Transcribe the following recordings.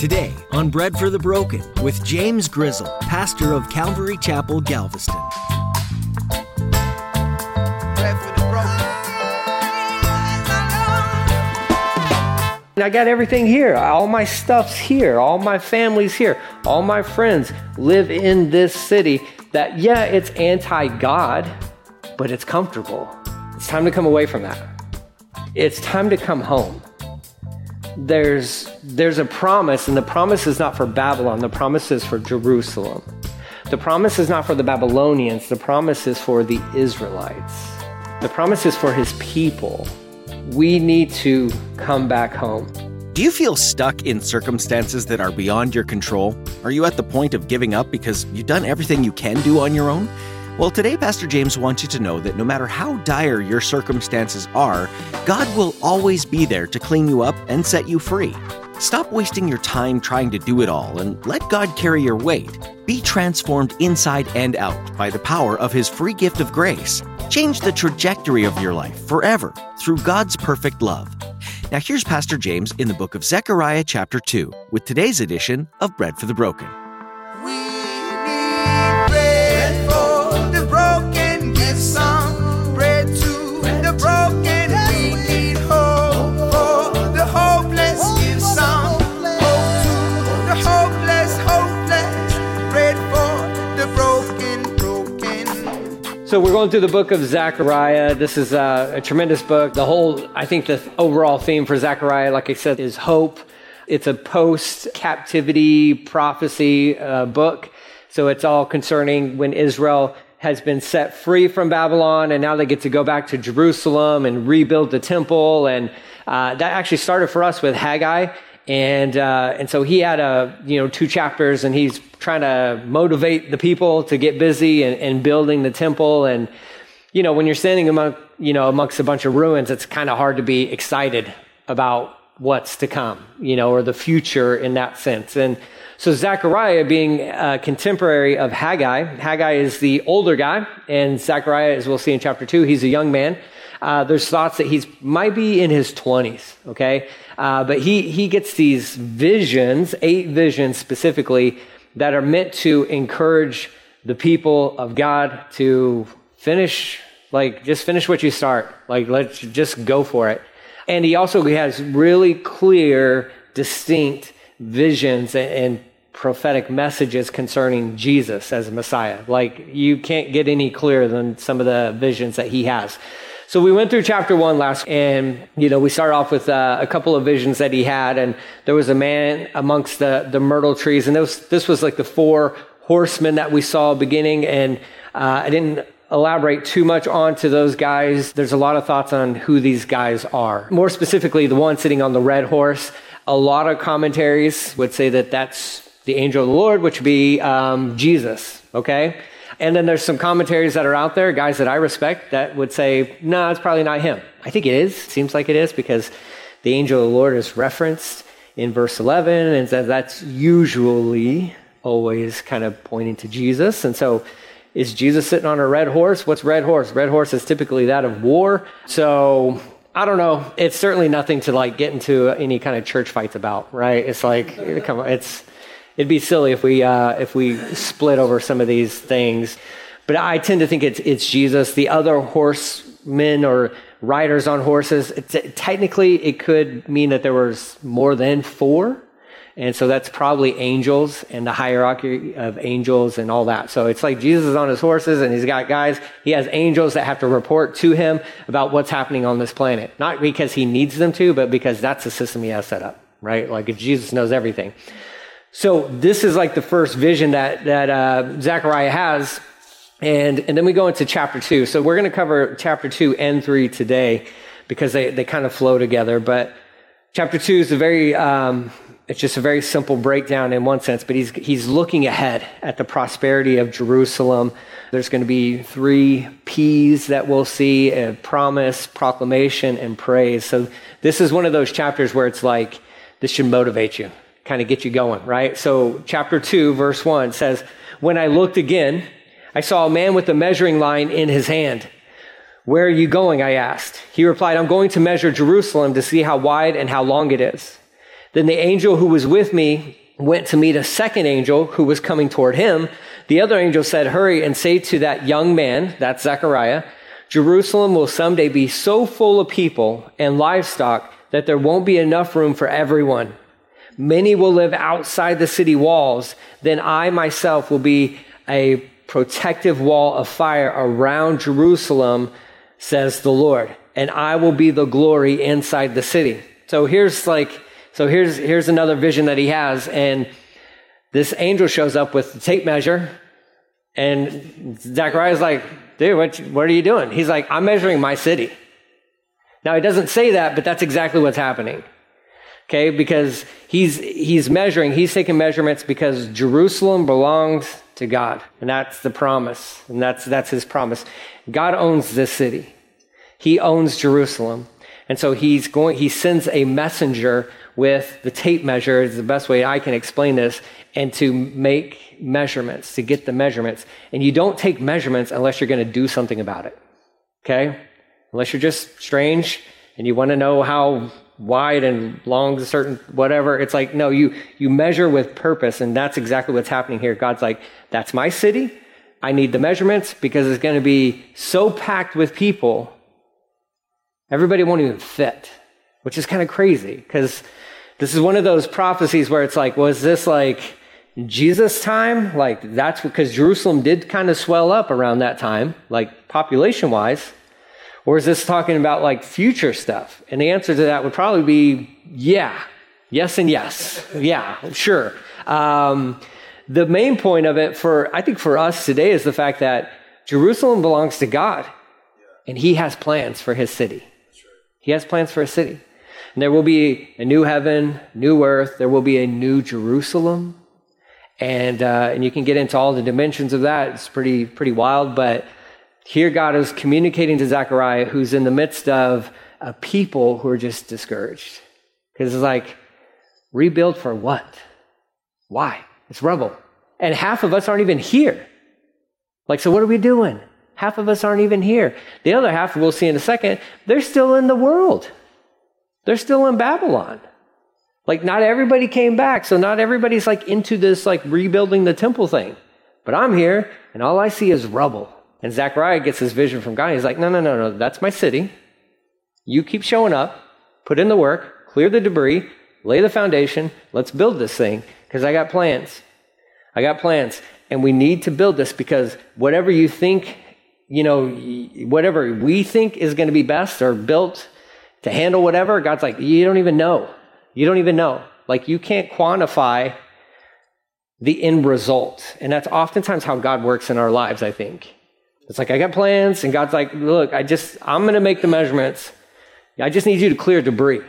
Today on Bread for the Broken with James Grizzle, pastor of Calvary Chapel, Galveston. I got everything here. All my stuff's here. All my family's here. All my friends live in this city that, yeah, it's anti God, but it's comfortable. It's time to come away from that. It's time to come home there's, there's a promise, and the promise is not for Babylon, the promise is for Jerusalem. The promise is not for the Babylonians, the promise is for the Israelites. The promise is for his people. We need to come back home. Do you feel stuck in circumstances that are beyond your control? Are you at the point of giving up because you've done everything you can do on your own? Well, today, Pastor James wants you to know that no matter how dire your circumstances are, God will always be there to clean you up and set you free. Stop wasting your time trying to do it all and let God carry your weight. Be transformed inside and out by the power of His free gift of grace. Change the trajectory of your life forever through God's perfect love. Now, here's Pastor James in the book of Zechariah, chapter 2, with today's edition of Bread for the Broken. So we're going through the book of Zechariah. This is a, a, tremendous book. The whole, I think the overall theme for Zechariah, like I said, is hope. It's a post-captivity prophecy uh, book. So it's all concerning when Israel has been set free from Babylon and now they get to go back to Jerusalem and rebuild the temple. And uh, that actually started for us with Haggai. And, uh, and so he had a, you know, two chapters and he's trying to motivate the people to get busy and, and building the temple. And, you know, when you're standing among, you know, amongst a bunch of ruins, it's kind of hard to be excited about what's to come, you know, or the future in that sense. And so Zechariah being a contemporary of Haggai, Haggai is the older guy, and Zechariah, as we'll see in chapter two, he's a young man. Uh, there's thoughts that he's might be in his 20s, okay? Uh, but he, he gets these visions, eight visions specifically, that are meant to encourage the people of God to finish, like, just finish what you start. Like, let's just go for it. And he also has really clear, distinct visions and, and prophetic messages concerning Jesus as Messiah. Like, you can't get any clearer than some of the visions that he has. So we went through chapter one last, and you know we started off with uh, a couple of visions that he had, and there was a man amongst the the myrtle trees, and this this was like the four horsemen that we saw beginning, and uh, I didn't elaborate too much onto those guys. There's a lot of thoughts on who these guys are. More specifically, the one sitting on the red horse. A lot of commentaries would say that that's the angel of the Lord, which would be um, Jesus. Okay. And then there's some commentaries that are out there, guys that I respect, that would say, no, it's probably not him. I think it is. Seems like it is because the angel of the Lord is referenced in verse 11, and says that's usually always kind of pointing to Jesus. And so, is Jesus sitting on a red horse? What's red horse? Red horse is typically that of war. So, I don't know. It's certainly nothing to like get into any kind of church fights about, right? It's like, come on, it's It'd be silly if we uh, if we split over some of these things. But I tend to think it's it's Jesus. The other horsemen or riders on horses. technically, it could mean that there was more than four. And so that's probably angels and the hierarchy of angels and all that. So it's like Jesus is on his horses and he's got guys. He has angels that have to report to him about what's happening on this planet. Not because he needs them to, but because that's the system he has set up, right? Like Jesus knows everything. So this is like the first vision that, that uh, Zechariah has. And, and then we go into chapter two. So we're going to cover chapter two and three today because they, they kind of flow together. But chapter two is a very, um, it's just a very simple breakdown in one sense, but he's, he's looking ahead at the prosperity of Jerusalem. There's going to be three P's that we'll see, a promise, proclamation, and praise. So this is one of those chapters where it's like, this should motivate you kind of get you going, right? So, chapter 2, verse 1 says, When I looked again, I saw a man with a measuring line in his hand. Where are you going? I asked. He replied, I'm going to measure Jerusalem to see how wide and how long it is. Then the angel who was with me went to meet a second angel who was coming toward him. The other angel said, Hurry and say to that young man, that's Zechariah, Jerusalem will someday be so full of people and livestock that there won't be enough room for everyone. Many will live outside the city walls. Then I myself will be a protective wall of fire around Jerusalem, says the Lord. And I will be the glory inside the city. So here's like, so here's, here's another vision that he has. And this angel shows up with the tape measure. And Zechariah's like, dude, what, what are you doing? He's like, I'm measuring my city. Now, he doesn't say that, but that's exactly what's happening. Okay, because he's, he's measuring, he's taking measurements because Jerusalem belongs to God. And that's the promise. And that's, that's his promise. God owns this city. He owns Jerusalem. And so he's going, he sends a messenger with the tape measure is the best way I can explain this and to make measurements, to get the measurements. And you don't take measurements unless you're going to do something about it. Okay? Unless you're just strange and you want to know how wide and long certain whatever. It's like, no, you, you measure with purpose. And that's exactly what's happening here. God's like, that's my city. I need the measurements because it's going to be so packed with people. Everybody won't even fit, which is kind of crazy because this is one of those prophecies where it's like, was this like Jesus time? Like that's because Jerusalem did kind of swell up around that time, like population wise. Or is this talking about like future stuff? And the answer to that would probably be yeah. Yes and yes. Yeah, sure. Um, the main point of it for, I think for us today is the fact that Jerusalem belongs to God and he has plans for his city. He has plans for a city. And there will be a new heaven, new earth. There will be a new Jerusalem. And, uh, and you can get into all the dimensions of that. It's pretty, pretty wild, but here, God is communicating to Zechariah, who's in the midst of a people who are just discouraged. Because it's like, rebuild for what? Why? It's rubble. And half of us aren't even here. Like, so what are we doing? Half of us aren't even here. The other half, we'll see in a second, they're still in the world. They're still in Babylon. Like, not everybody came back. So, not everybody's like into this, like, rebuilding the temple thing. But I'm here, and all I see is rubble. And Zechariah gets his vision from God. He's like, no, no, no, no, that's my city. You keep showing up, put in the work, clear the debris, lay the foundation. Let's build this thing because I got plans. I got plans. And we need to build this because whatever you think, you know, whatever we think is going to be best or built to handle whatever, God's like, you don't even know. You don't even know. Like, you can't quantify the end result. And that's oftentimes how God works in our lives, I think. It's like, I got plans, and God's like, look, I just, I'm going to make the measurements. I just need you to clear debris.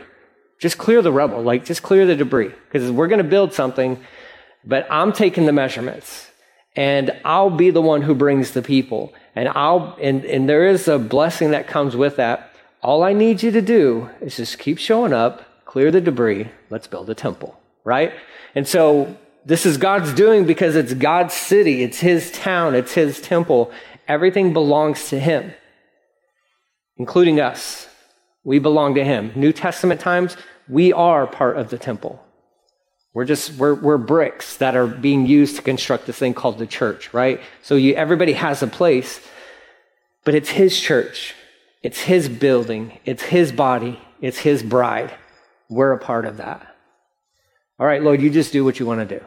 Just clear the rubble, like, just clear the debris. Because we're going to build something, but I'm taking the measurements. And I'll be the one who brings the people. And I'll, and, and there is a blessing that comes with that. All I need you to do is just keep showing up, clear the debris, let's build a temple, right? And so this is God's doing because it's God's city, it's His town, it's His temple, Everything belongs to Him, including us. We belong to Him. New Testament times, we are part of the temple. We're just, we're, we're bricks that are being used to construct this thing called the church, right? So you, everybody has a place, but it's His church. It's His building. It's His body. It's His bride. We're a part of that. All right, Lord, you just do what you want to do.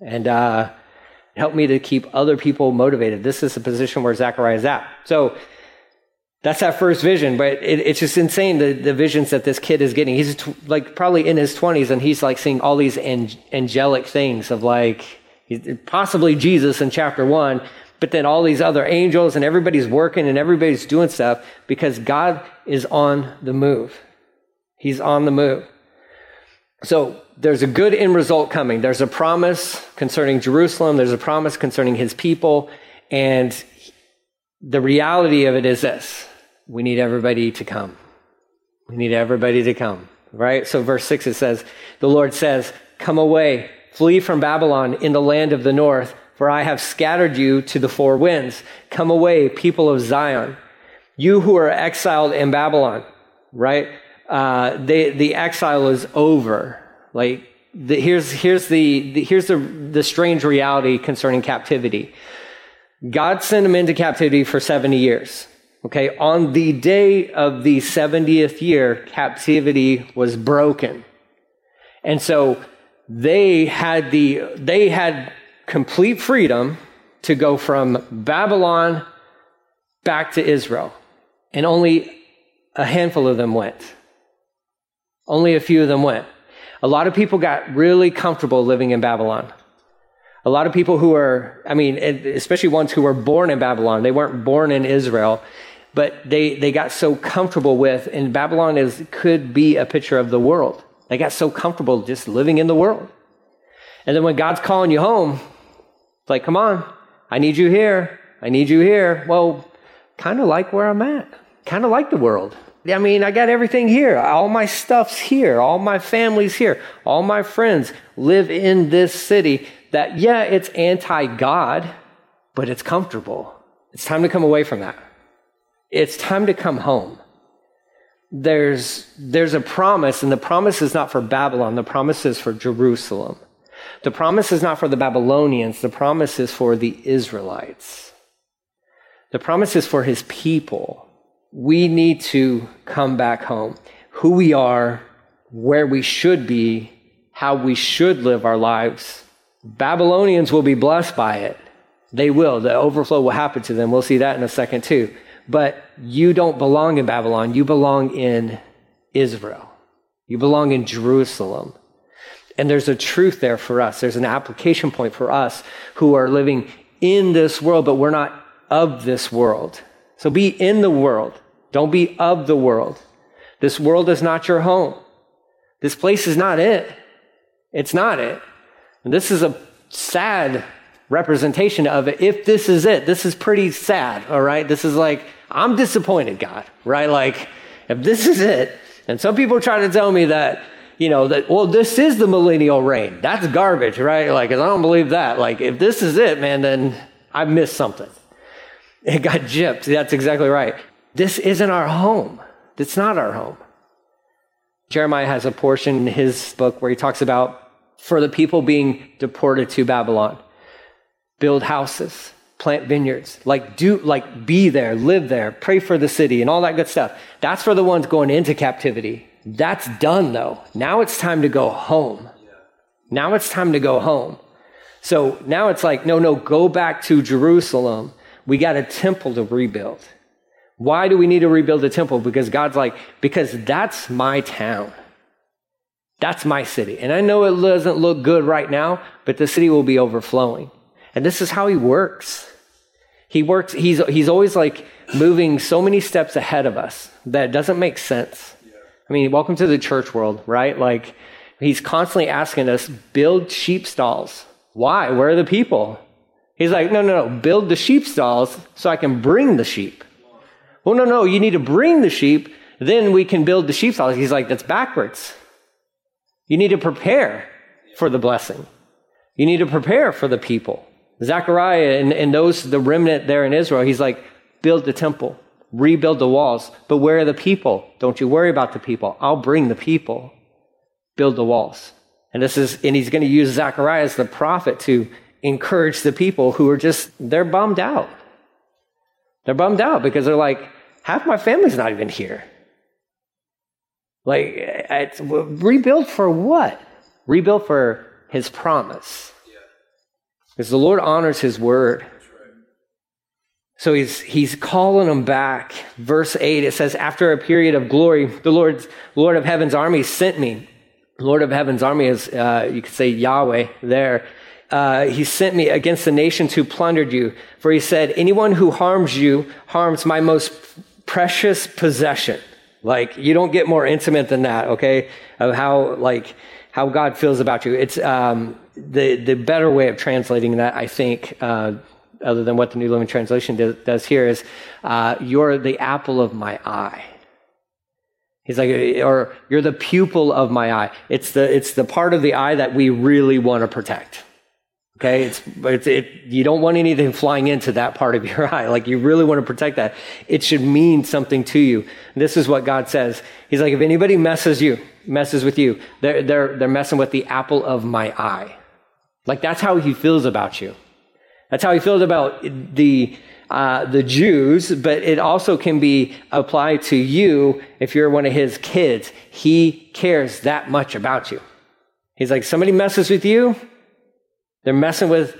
And, uh, help me to keep other people motivated. This is the position where Zechariah is at. So that's that first vision, but it, it's just insane the, the visions that this kid is getting. He's t- like probably in his 20s and he's like seeing all these ang- angelic things of like possibly Jesus in chapter one, but then all these other angels and everybody's working and everybody's doing stuff because God is on the move. He's on the move. So there's a good end result coming. There's a promise concerning Jerusalem. There's a promise concerning his people. And the reality of it is this. We need everybody to come. We need everybody to come, right? So verse six, it says, the Lord says, come away, flee from Babylon in the land of the north, for I have scattered you to the four winds. Come away, people of Zion, you who are exiled in Babylon, right? Uh, they, the exile is over Like, the, here's, here's, the, the, here's the, the strange reality concerning captivity. God sent them into captivity for 70 years. Okay. On the day of the 70th year, captivity was broken. And so they had the, they had complete freedom to go from Babylon back to Israel. And only a handful of them went. Only a few of them went. A lot of people got really comfortable living in Babylon. A lot of people who are, I mean, especially ones who were born in Babylon, they weren't born in Israel, but they, they got so comfortable with, and Babylon is, could be a picture of the world. They got so comfortable just living in the world. And then when God's calling you home, it's like, come on, I need you here. I need you here. Well, kind of like where I'm at, kind of like the world. I mean, I got everything here. All my stuff's here. All my family's here. All my friends live in this city that, yeah, it's anti God, but it's comfortable. It's time to come away from that. It's time to come home. There's, there's a promise, and the promise is not for Babylon, the promise is for Jerusalem. The promise is not for the Babylonians, the promise is for the Israelites. The promise is for his people we need to come back home. Who we are, where we should be, how we should live our lives. Babylonians will be blessed by it. They will. The overflow will happen to them. We'll see that in a second too. But you don't belong in Babylon. You belong in Israel. You belong in Jerusalem. And there's a truth there for us. There's an application point for us who are living in this world, but we're not of this world. So be in the world. Don't be of the world. This world is not your home. This place is not it. It's not it. And this is a sad representation of it. If this is it, this is pretty sad, all right? This is like, I'm disappointed, God, right? Like, if this is it, and some people try to tell me that, you know, that, well, this is the millennial reign. That's garbage, right? Like, I don't believe that. Like, if this is it, man, then I missed something. It got gypped. That's exactly right. This isn't our home. It's not our home. Jeremiah has a portion in his book where he talks about for the people being deported to Babylon, build houses, plant vineyards, like do, like be there, live there, pray for the city and all that good stuff. That's for the ones going into captivity. That's done though. Now it's time to go home. Now it's time to go home. So now it's like, no, no, go back to Jerusalem we got a temple to rebuild. Why do we need to rebuild the temple? Because God's like, because that's my town. That's my city. And I know it doesn't look good right now, but the city will be overflowing. And this is how he works. He works, he's, he's always like moving so many steps ahead of us that doesn't make sense. I mean, welcome to the church world, right? Like, he's constantly asking us, build sheep stalls. Why? Where are the people? He's like, no, no, no, build the sheep stalls so I can bring the sheep. Well, no, no, you need to bring the sheep, then we can build the sheep stalls. He's like, that's backwards. You need to prepare for the blessing. You need to prepare for the people. Zechariah and, and those, the remnant there in Israel, he's like, build the temple, rebuild the walls. But where are the people? Don't you worry about the people. I'll bring the people. Build the walls. And this is, and he's going to use Zechariah as the prophet to encourage the people who are just, they're bummed out. They're bummed out because they're like, half my family's not even here. Like, it's, rebuild for what? Rebuild for his promise. Because the Lord honors his word. So he's, he's calling them back. Verse 8, it says, After a period of glory, the Lord, Lord of heaven's army sent me. Lord of heaven's army is, uh, you could say Yahweh there uh, he sent me against the nations who plundered you. For he said, anyone who harms you harms my most precious possession. Like, you don't get more intimate than that, okay? Of how, like, how God feels about you. It's, um, the, the better way of translating that, I think, uh, other than what the New Living Translation does, does here is, uh, you're the apple of my eye. He's like, or you're the pupil of my eye. It's the, it's the part of the eye that we really want to protect. Okay, it's, it's it, you don't want anything flying into that part of your eye. Like you really want to protect that. It should mean something to you. This is what God says. He's like, if anybody messes you, messes with you, they're they're they're messing with the apple of my eye. Like that's how He feels about you. That's how He feels about the uh, the Jews, but it also can be applied to you if you're one of His kids. He cares that much about you. He's like, somebody messes with you, they're messing with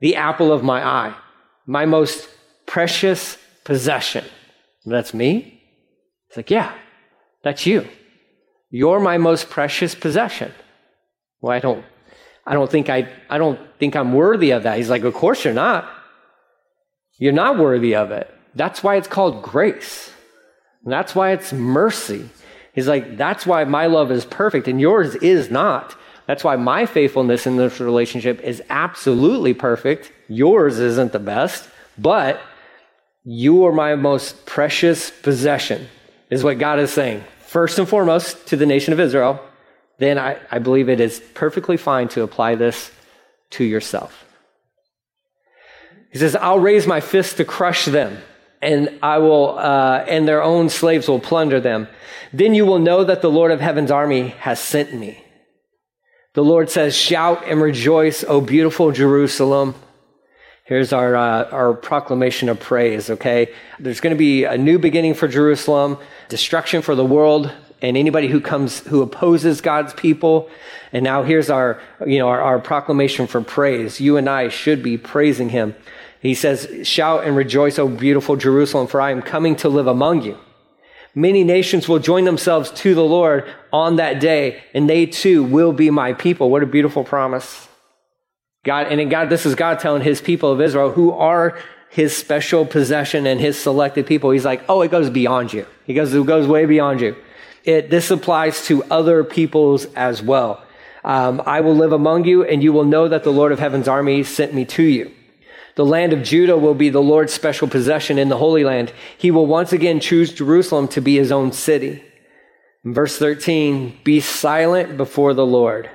the apple of my eye, my most precious possession. That's me? It's like, yeah, that's you. You're my most precious possession. Well, I don't, I don't think I, I don't think I'm worthy of that. He's like, of course you're not. You're not worthy of it. That's why it's called grace. And that's why it's mercy. He's like, that's why my love is perfect and yours is not. That's why my faithfulness in this relationship is absolutely perfect. Yours isn't the best, but you are my most precious possession, is what God is saying. First and foremost to the nation of Israel, then I, I believe it is perfectly fine to apply this to yourself. He says, I'll raise my fist to crush them, and I will, uh, and their own slaves will plunder them. Then you will know that the Lord of heaven's army has sent me. The Lord says, Shout and rejoice, O beautiful Jerusalem. Here's our, uh, our proclamation of praise, okay? There's going to be a new beginning for Jerusalem, destruction for the world, and anybody who comes, who opposes God's people. And now here's our, you know, our, our proclamation for praise. You and I should be praising him. He says, Shout and rejoice, O beautiful Jerusalem, for I am coming to live among you. Many nations will join themselves to the Lord on that day, and they too will be my people. What a beautiful promise. God, and God, this is God telling his people of Israel who are his special possession and his selected people. He's like, oh, it goes beyond you. He goes, it goes way beyond you. It, this applies to other peoples as well. Um, I will live among you, and you will know that the Lord of heaven's army sent me to you. The land of Judah will be the Lord's special possession in the Holy Land. He will once again choose Jerusalem to be his own city. In verse 13, be silent before the Lord,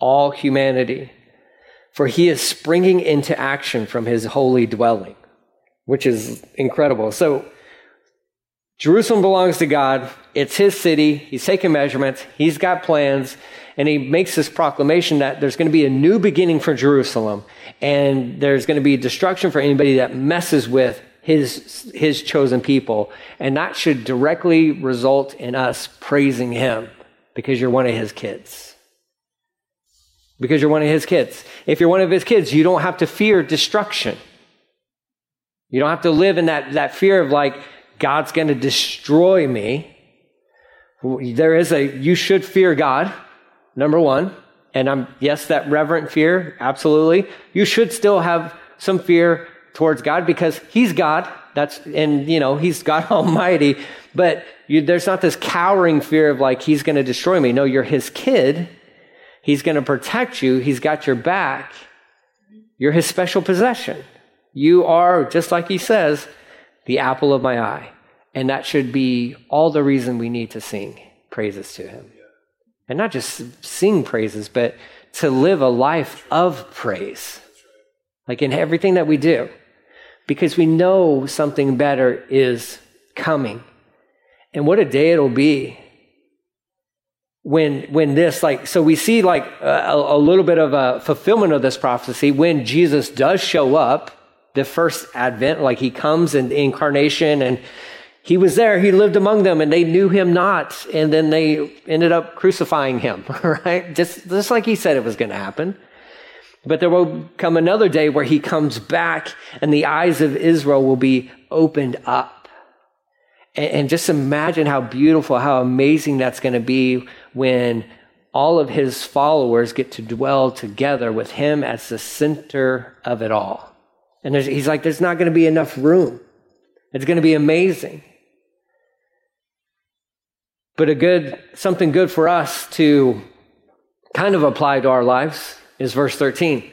all humanity, for he is springing into action from his holy dwelling, which is incredible. So, Jerusalem belongs to God. It's his city. He's taking measurements. He's got plans. And he makes this proclamation that there's going to be a new beginning for Jerusalem. And there's going to be destruction for anybody that messes with his, his chosen people. And that should directly result in us praising him because you're one of his kids. Because you're one of his kids. If you're one of his kids, you don't have to fear destruction. You don't have to live in that, that fear of like, God's going to destroy me. There is a, you should fear God, number one. And I'm, yes, that reverent fear, absolutely. You should still have some fear towards God because He's God. That's, and you know, He's God Almighty. But you, there's not this cowering fear of like, He's going to destroy me. No, you're His kid. He's going to protect you. He's got your back. You're His special possession. You are, just like He says, the apple of my eye. And that should be all the reason we need to sing praises to him. And not just sing praises, but to live a life of praise. Like in everything that we do. Because we know something better is coming. And what a day it'll be when when this like so we see like a, a, little bit of a fulfillment of this prophecy when jesus does show up the first advent, like he comes in the incarnation and he was there, he lived among them, and they knew him not, and then they ended up crucifying him, right? Just, just like he said it was going to happen. But there will come another day where he comes back, and the eyes of Israel will be opened up. And, just imagine how beautiful, how amazing that's going to be when all of his followers get to dwell together with him as the center of it all. And he's like, there's not going to be enough room. It's going to be amazing. But a good, something good for us to kind of apply to our lives is verse 13.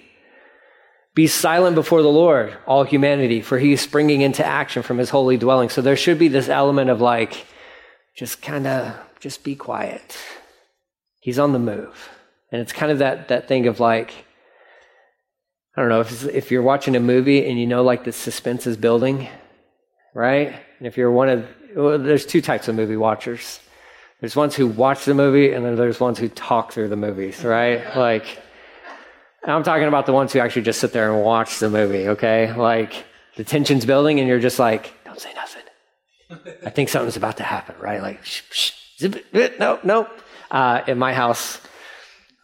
Be silent before the Lord, all humanity, for he is springing into action from his holy dwelling. So there should be this element of like, just kind of, just be quiet. He's on the move. And it's kind of that, that thing of like, I don't know if if you're watching a movie and you know like the suspense is building, right? And if you're one of well, there's two types of movie watchers. There's ones who watch the movie, and then there's ones who talk through the movies, right? Like, I'm talking about the ones who actually just sit there and watch the movie, okay? Like, the tension's building, and you're just like, don't say nothing. I think something's about to happen, right? Like, shh, shh, zip it, no, no. Uh, in my house,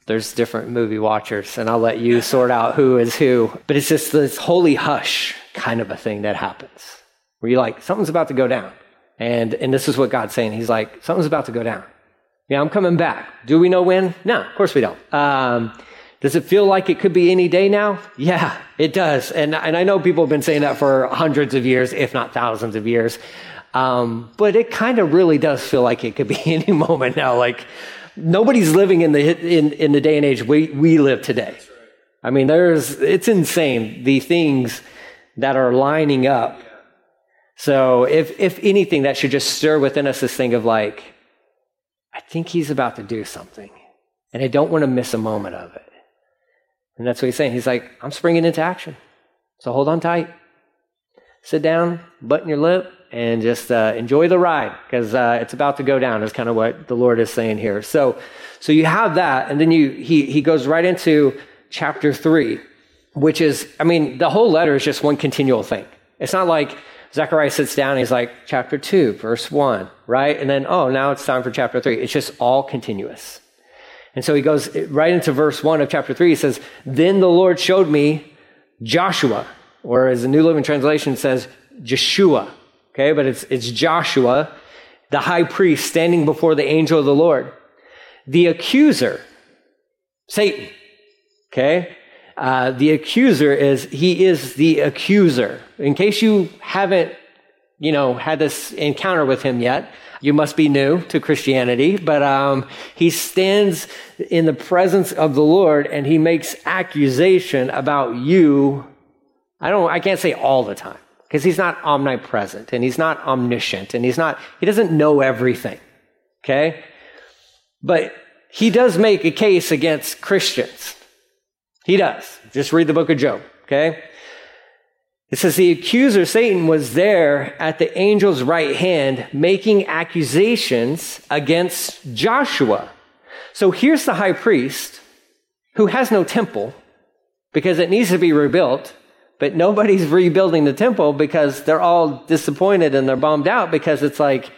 there's different movie watchers, and I'll let you sort out who is who. But it's just this holy hush kind of a thing that happens where you're like, something's about to go down. And, and this is what God's saying. He's like, something's about to go down. Yeah, I'm coming back. Do we know when? No, of course we don't. Um, does it feel like it could be any day now? Yeah, it does. And, and I know people have been saying that for hundreds of years, if not thousands of years. Um, but it kind of really does feel like it could be any moment now. Like nobody's living in the, in, in the day and age we, we live today. I mean, there's, it's insane the things that are lining up so if, if anything, that should just stir within us this thing of like, I think he's about to do something. And I don't want to miss a moment of it. And that's what he's saying. He's like, I'm springing into action. So hold on tight. Sit down, button your lip, and just uh, enjoy the ride because uh, it's about to go down is kind of what the lord is saying here so so you have that and then you he he goes right into chapter three which is i mean the whole letter is just one continual thing it's not like Zechariah sits down and he's like, chapter 2, verse 1, right? And then, oh, now it's time for chapter 3. It's just all continuous. And so he goes right into verse 1 of chapter 3. He says, Then the Lord showed me Joshua, or as the New Living Translation says, Jeshua. Okay, but it's, it's Joshua, the high priest, standing before the angel of the Lord. The accuser, Satan. Okay? Uh, the accuser is, he is the accuser. In case you haven't, you know, had this encounter with him yet, you must be new to Christianity, but um, he stands in the presence of the Lord and he makes accusation about you. I don't, I can't say all the time because he's not omnipresent and he's not omniscient and he's not, he doesn't know everything. Okay? But he does make a case against Christians. He does. Just read the book of Job, okay? It says the accuser, Satan, was there at the angel's right hand making accusations against Joshua. So here's the high priest who has no temple because it needs to be rebuilt, but nobody's rebuilding the temple because they're all disappointed and they're bummed out because it's like,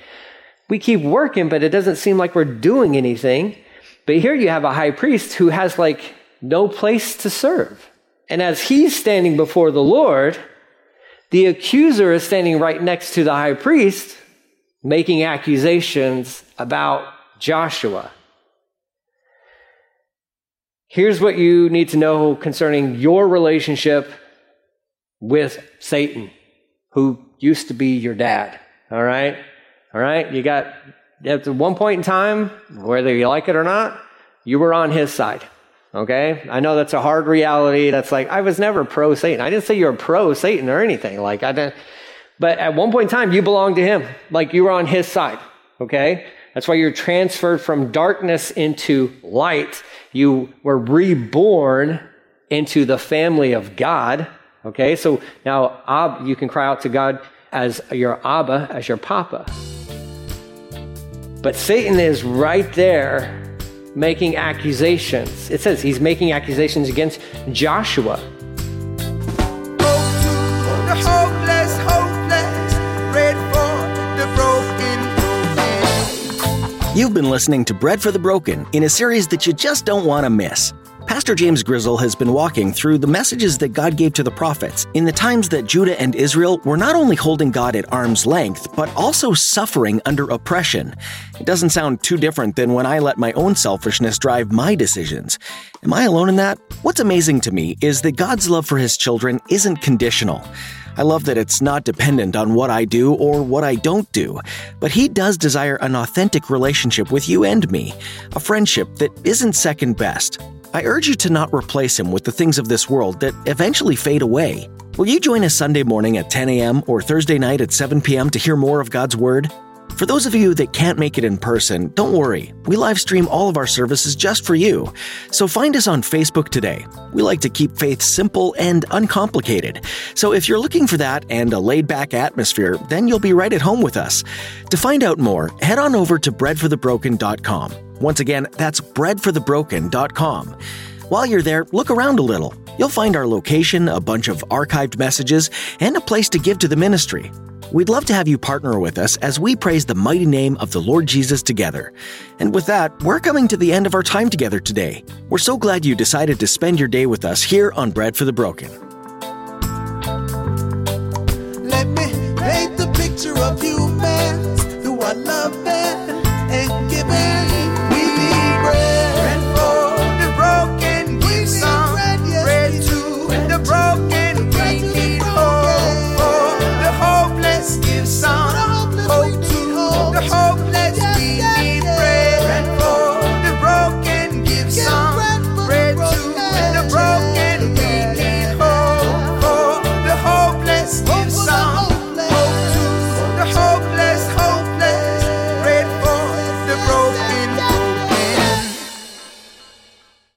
we keep working, but it doesn't seem like we're doing anything. But here you have a high priest who has like no place to serve. And as he's standing before the Lord, the accuser is standing right next to the high priest, making accusations about Joshua. Here's what you need to know concerning your relationship with Satan, who used to be your dad. All right? All right? You got, at one point in time, whether you like it or not, you were on his side. Okay? I know that's a hard reality. That's like, I was never pro Satan. I didn't say you're pro Satan or anything. Like, I didn't. But at one point in time, you belonged to him. Like, you were on his side. Okay? That's why you're transferred from darkness into light. You were reborn into the family of God. Okay? So now you can cry out to God as your Abba, as your Papa. But Satan is right there making accusations. It says he's making accusations against Joshua. You've been listening to Bread for the Broken in a series that you just don't want to miss. Pastor James Grizzle has been walking through the messages that God gave to the prophets in the times that Judah and Israel were not only holding God at arm's length, but also suffering under oppression. It doesn't sound too different than when I let my own selfishness drive my decisions. Am I alone in that? What's amazing to me is that God's love for his children isn't conditional. I love that it's not dependent on what I do or what I don't do, but He does desire an authentic relationship with you and me, a friendship that isn't second best, I urge you to not replace him with the things of this world that eventually fade away. Will you join us Sunday morning at 10 a.m. or Thursday night at 7 p.m. to hear more of God's Word? For those of you that can't make it in person, don't worry. We live stream all of our services just for you. So find us on Facebook today. We like to keep faith simple and uncomplicated. So if you're looking for that and a laid back atmosphere, then you'll be right at home with us. To find out more, head on over to breadforthebroken.com. Once again, that's breadforthebroken.com. While you're there, look around a little. You'll find our location, a bunch of archived messages, and a place to give to the ministry. We'd love to have you partner with us as we praise the mighty name of the Lord Jesus together. And with that, we're coming to the end of our time together today. We're so glad you decided to spend your day with us here on Bread for the Broken. Let me paint the picture of you